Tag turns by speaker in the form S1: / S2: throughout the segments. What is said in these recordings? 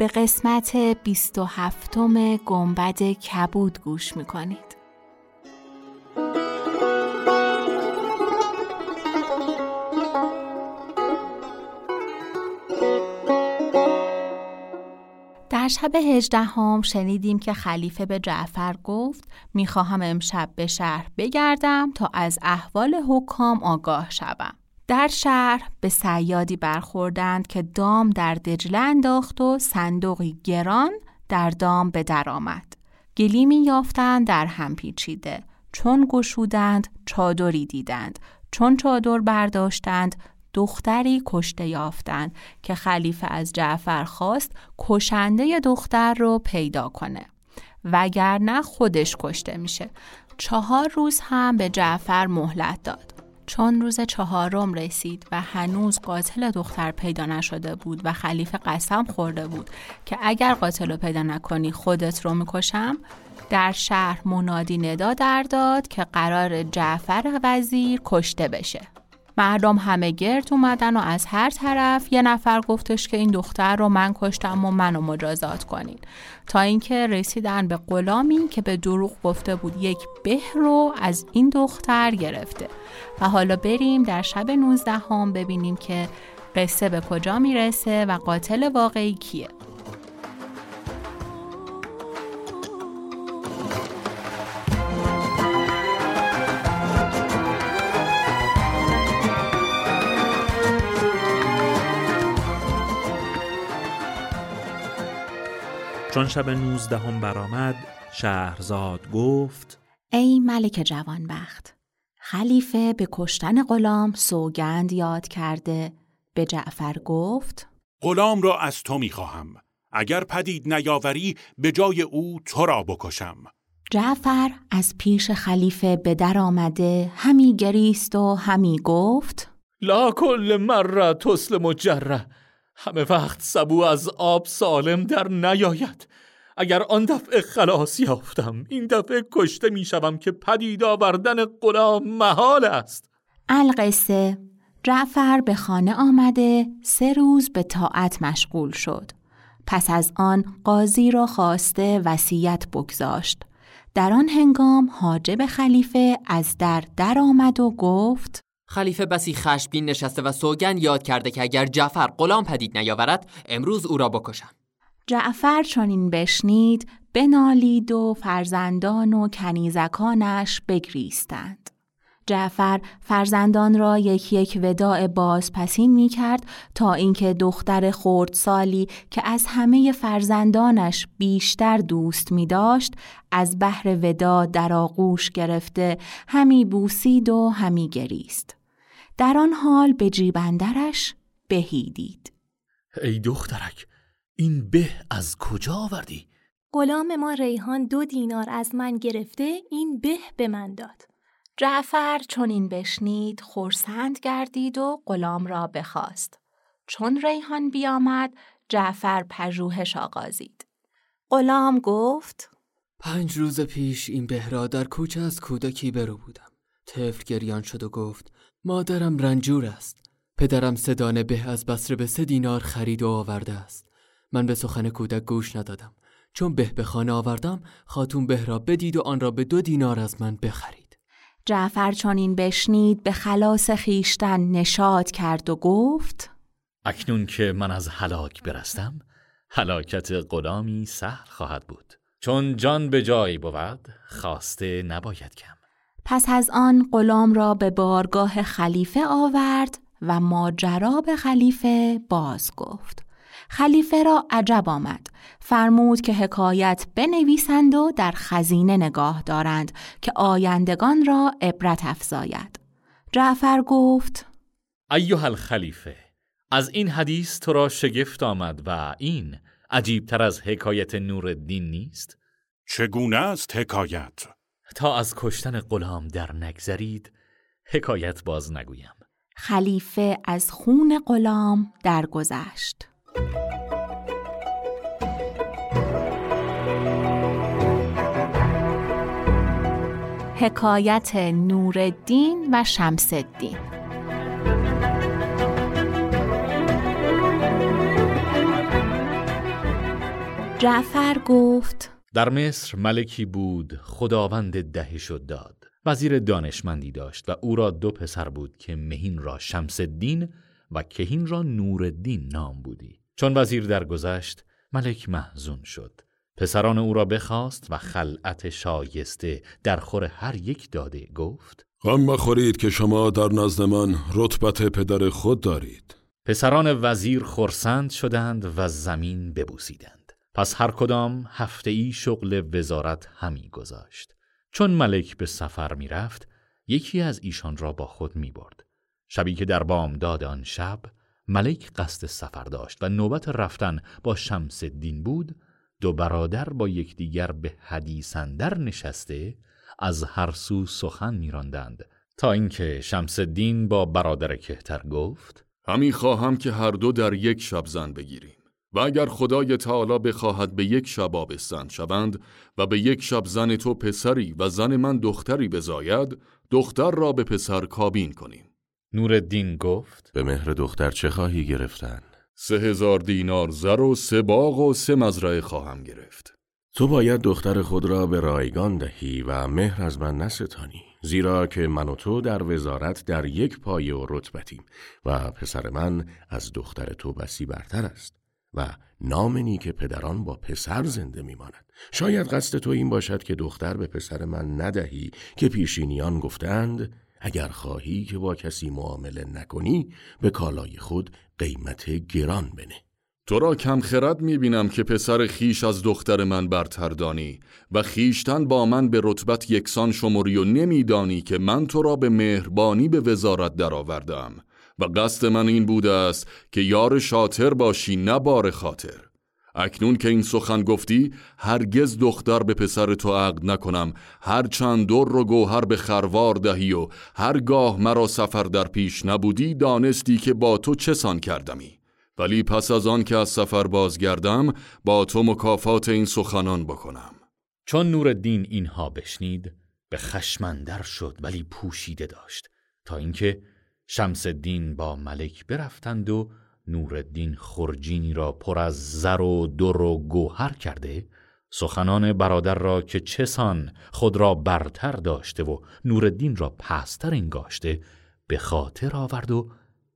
S1: به قسمت 27 گنبد کبود گوش می‌کنید در شب هجدهم شنیدیم که خلیفه به جعفر گفت می‌خواهم امشب به شهر بگردم تا از احوال حکام آگاه شوم. در شهر به سیادی برخوردند که دام در دجله انداخت و صندوقی گران در دام به در آمد. گلیمی یافتند در هم پیچیده. چون گشودند چادری دیدند. چون چادر برداشتند دختری کشته یافتند که خلیفه از جعفر خواست کشنده دختر رو پیدا کنه وگرنه خودش کشته میشه چهار روز هم به جعفر مهلت داد چون روز چهارم رسید و هنوز قاتل دختر پیدا نشده بود و خلیفه قسم خورده بود که اگر قاتل رو پیدا نکنی خودت رو می‌کشم در شهر منادی ندا در داد که قرار جعفر وزیر کشته بشه. مردم همه گرد اومدن و از هر طرف یه نفر گفتش که این دختر رو من کشتم و منو مجازات کنین. تا اینکه رسیدن به غلامی که به دروغ گفته بود یک به رو از این دختر گرفته. و حالا بریم در شب 19 هم ببینیم که قصه به کجا می‌رسه و قاتل واقعی کیه.
S2: چون شب نوزدهم برآمد شهرزاد گفت
S1: ای ملک جوانبخت خلیفه به کشتن غلام سوگند یاد کرده. به جعفر گفت
S3: غلام را از تو می‌خواهم. اگر پدید نیاوری به جای او تو را بکشم.
S1: جعفر از پیش خلیفه به در آمده همی گریست و همی گفت
S4: لا کل مره تسلم جره همه وقت سبو از آب سالم در نیاید. اگر آن دفعه خلاص یافتم این دفعه کشته می شوم که پدید آوردن غلام محال است.
S1: القصه. جعفر به خانه آمده سه روز به طاعت مشغول شد. پس از آن قاضی را خواسته وصیت بگذاشت. در آن هنگام حاجب خلیفه از در در آمد و گفت
S5: خلیفه بسی خشبین نشسته و سوگن یاد کرده که اگر جعفر غلام پدید نیاورد امروز او را بکشم
S1: جعفر چون این بشنید بنالید و فرزندان و کنیزکانش بگریستند جعفر فرزندان را یک یک وداع بازپسین می کرد تا اینکه دختر سالی که از همه فرزندانش بیشتر دوست می داشت از بحر ودا در آغوش گرفته همی بوسید و همی گریست. در آن حال به جیبندرش بهی دید
S4: ای دخترک این به از کجا آوردی؟
S6: غلام ما ریحان دو دینار از من گرفته این به به من داد.
S1: جعفر چون این بشنید خورسند گردید و غلام را بخواست. چون ریحان بیامد جعفر پژوهش آغازید. غلام گفت
S5: پنج روز پیش این به را در کوچه از کودکی برو بودم. طفل گریان شد و گفت مادرم رنجور است. پدرم سدانه به از بسره به سه دینار خرید و آورده است. من به سخن کودک گوش ندادم. چون به به خانه آوردم خاتون به را بدید و آن را به دو دینار از من بخرید.
S1: جعفر چون این بشنید به خلاص خیشتن نشاد کرد و گفت
S2: اکنون که من از هلاک برستم هلاکت غلامی سهل خواهد بود. چون جان به جایی بود خواسته نباید کم.
S1: پس از آن غلام را به بارگاه خلیفه آورد و ماجرا به خلیفه باز گفت. خلیفه را عجب آمد. فرمود که حکایت بنویسند و در خزینه نگاه دارند که آیندگان را عبرت افزاید. جعفر گفت
S2: ایوه الخلیفه از این حدیث تو را شگفت آمد و این عجیبتر از حکایت نورالدین نیست؟
S3: چگونه است حکایت؟
S2: تا از کشتن غلام در نگذرید حکایت باز نگویم
S1: خلیفه از خون غلام درگذشت. حکایت نورالدین و شمس الدین جعفر گفت
S2: در مصر ملکی بود خداوند دهش و داد. وزیر دانشمندی داشت و او را دو پسر بود که مهین را شمس الدین و کهین را نورالدین نام بودی. چون وزیر درگذشت ملک محزون شد. پسران او را بخواست و خلعت شایسته در خور هر یک داده گفت
S7: غم مخورید که شما در نزد من رتبت پدر خود دارید.
S2: پسران وزیر خرسند شدند و زمین ببوسیدند. پس هر کدام هفته ای شغل وزارت همی گذاشت. چون ملک به سفر می رفت یکی از ایشان را با خود می برد. شبی که در بامداد آن شب ملک قصد سفر داشت و نوبت رفتن با شمس الدین بود. دو برادر با یکدیگر به حدیث اندر نشسته از هر سو سخن میراندند تا اینکه شمس الدین با برادر کهتر گفت
S7: همی خواهم که هر دو در یک شب زن بگیریم. و اگر خدای تعالی بخواهد به یک شب آبستن شوند و به یک شب زن تو پسری و زن من دختری بزاید دختر را به پسر کابین کنیم.
S2: نورالدین گفت
S8: به مهر دختر چه خواهی گرفتن؟
S7: سه هزار دینار زر و سه باغ و سه مزرعه خواهم گرفت.
S8: تو باید دختر خود را به رایگان دهی و مهر از من نستانی زیرا که من و تو در وزارت در یک پایه و رتبتیم و پسر من از دختر تو بسی برتر است. و نام که پدران با پسر زنده میماند. شاید قصد تو این باشد که دختر به پسر من ندهی که پیشینیان گفتند اگر خواهی که با کسی معامله نکنی به کالای خود قیمت گران بنه.
S7: تو را کم خرد می‌بینم که پسر خیش از دختر من برتر دانی و خیشتن با من به رتبت یکسان شمری و نمیدانی که من تو را به مهربانی به وزارت درآوردم. و قصد من این بوده است که یار شاطر باشی نه بار خاطر. اکنون که این سخن گفتی هرگز دختر به پسر تو عقد نکنم. هر چند دور رو گوهر به خروار دهی و هرگاه مرا سفر در پیش نبودی دانستی که با تو چه سان کردمی. ولی پس از آن که از سفر بازگردم با تو مکافات این سخنان بکنم.
S2: چون نورالدین اینها بشنید به خشمندر شد ولی پوشیده داشت. تا اینکه شمس الدین با ملک برفتند و نورالدین خرجینی را پر از زر و در و گوهر کرده سخنان برادر را که چسان خود را برتر داشته و نورالدین را پستر انگاشته به خاطر آورد و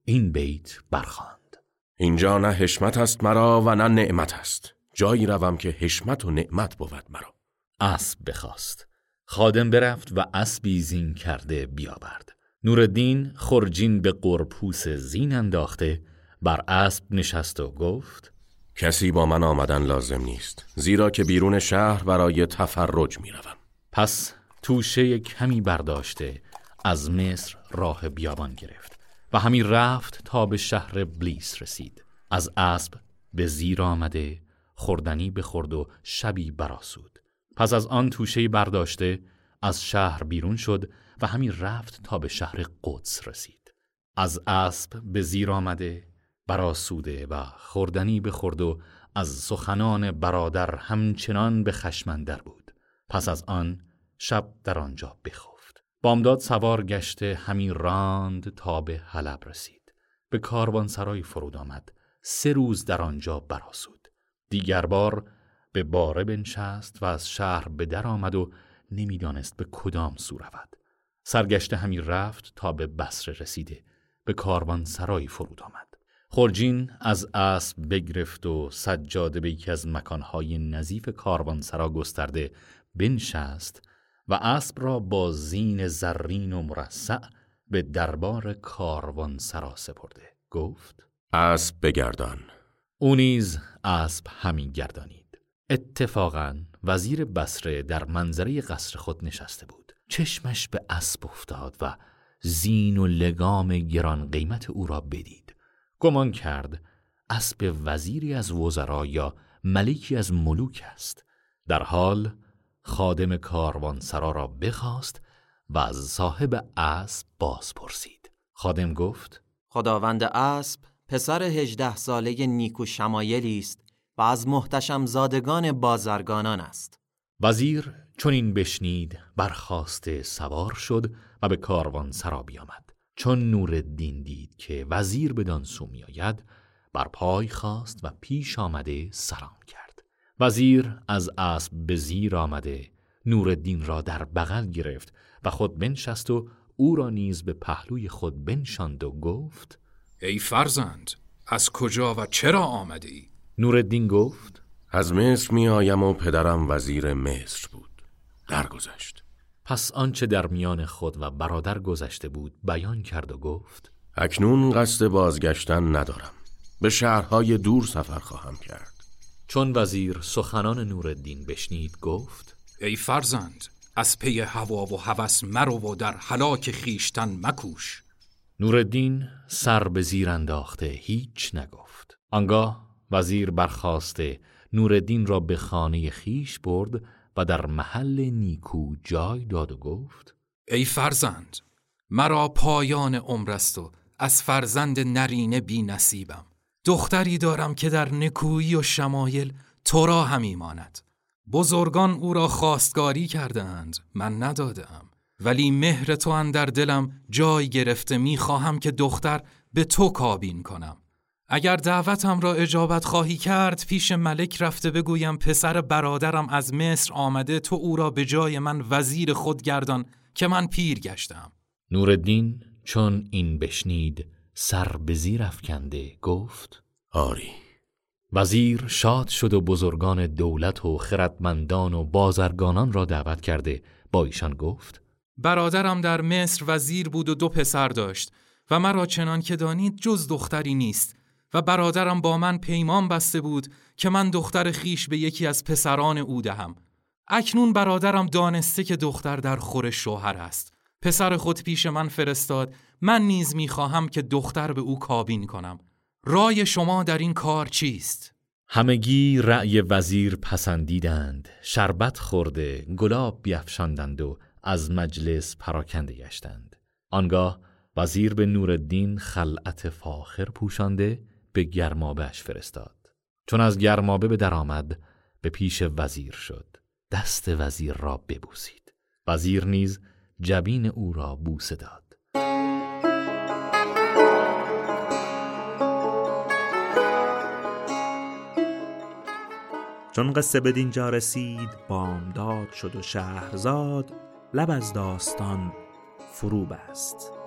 S2: این بیت برخواند.
S8: اینجا نه حشمت است مرا و نه نعمت است. جایی روم که حشمت و نعمت بود مرا.
S2: اسب بخواست. خادم برفت و اسبی زین کرده بیاورد. نورالدین خرجین به قرپوس زین انداخته بر اسب نشست و گفت
S8: کسی با من آمدن لازم نیست زیرا که بیرون شهر برای تفرج می روم.
S2: پس توشه کمی برداشته از مصر راه بیابان گرفت و همین رفت تا به شهر بلیس رسید از اسب به زیر آمده خوردنی بخورد و شبی براسود پس از آن توشه برداشته از شهر بیرون شد و همین رفت تا به شهر قدس رسید. از اسب به زیر آمده براسوده و خوردنی بخورد و از سخنان برادر همچنان به خشمندر بود. پس از آن شب در آنجا بخفت. بامداد سوار گشته همین راند تا به حلب رسید. به سرای فرود آمد. سه روز در آنجا براسود. دیگر بار به باره بنشست و از شهر به در آمد و نمی‌دانست به کدام سو رود. سرگشته همین رفت تا به بسره رسیده. به سرای فرود آمد. خورجین از اسب بگرفت و سجاده به یکی از مکانهای نظیف کاروانسرا گسترده بنشست و اسب را با زین زرین و مرصع به دربار کاروانسرا سپرده. گفت
S8: اسب بگردان.
S2: او نیز اسب همین گردانید. اتفاقا وزیر بسره در منظره قصر خود نشسته بود. چشمش به اسب افتاد و زین و لگام گران قیمت او را بدید. گمان کرد اسب وزیری از وزرا یا ملکی از ملوک است. در حال خادم کاروانسرا را بخواست و از صاحب اسب باز پرسید خادم گفت
S9: خداوند اسب پسر هجده ساله نیکو شمایلی است و از محتشم زادگان بازرگانان است.
S2: وزیر چون این بشنید برخواسته سوار شد و به کاروان سرا بیامد چون نور دین دید که وزیر بدان سو میآید بر پای خواست و پیش آمده سلام کرد وزیر از اسب به زیر آمده نورالدین را در بغل گرفت و خود بنشست و او را نیز به پهلوی خود بنشاند و گفت
S10: ای فرزند از کجا و چرا آمده ای؟
S2: نورالدین گفت
S8: از مصر می آیم و پدرم وزیر مصر بود. درگذشت.
S2: پس آنچه در میان خود و برادر گذشته بود بیان کرد و گفت
S8: اکنون قصد بازگشتن ندارم. به شهرهای دور سفر خواهم کرد.
S2: چون وزیر سخنان نورالدین بشنید گفت
S10: ای فرزند از پی هوا و هوس مرو و در حلاک خیشتن مکوش.
S2: نورالدین سر به زیر انداخته هیچ نگفت. آنگاه وزیر برخواسته نورالدین را به خانه خیش برد و در محل نیکو جای داد و گفت
S10: ای فرزند مرا پایان عمر است و از فرزند نرینه بی نصیبم. دختری دارم که در نکویی و شمایل تو را همی ماند. بزرگان او را خواستگاری کردند من ندادم ولی مهر تو اندر دلم جای گرفته می‌خواهم که دختر به تو کابین کنم. اگر دعوتم را اجابت خواهی کرد پیش ملک رفته بگویم پسر برادرم از مصر آمده تو او را به جای من وزیر خود گردان که من پیر گشتم.
S2: نورالدین چون این بشنید سر به زیر افکنده گفت
S8: آری.
S2: وزیر شاد شد و بزرگان دولت و خردمندان و بازرگانان را دعوت کرده. با ایشان گفت
S10: برادرم در مصر وزیر بود و دو پسر داشت و مرا چنان که دانید جز دختری نیست. و برادرم با من پیمان بسته بود که من دختر خیش به یکی از پسران او دهم. اکنون برادرم دانسته که دختر در خور شوهر است. پسر خود پیش من فرستاد. من نیز می‌خواهم که دختر به او کابین کنم. رای شما در این کار چیست؟
S2: همگی رأی وزیر پسندیدند. شربت خورده گلاب بیافشاندند و از مجلس پراکنده گشتند. آنگاه وزیر به نورالدین خلعت فاخر پوشانده به گرمابهش فرستاد. چون از گرمابه به درآمد به پیش وزیر شد. دست وزیر را ببوسید. وزیر نیز جبین او را بوسه داد.
S11: چون قصه به دینجا رسید بامداد شد و شهرزاد لب از داستان فرو بست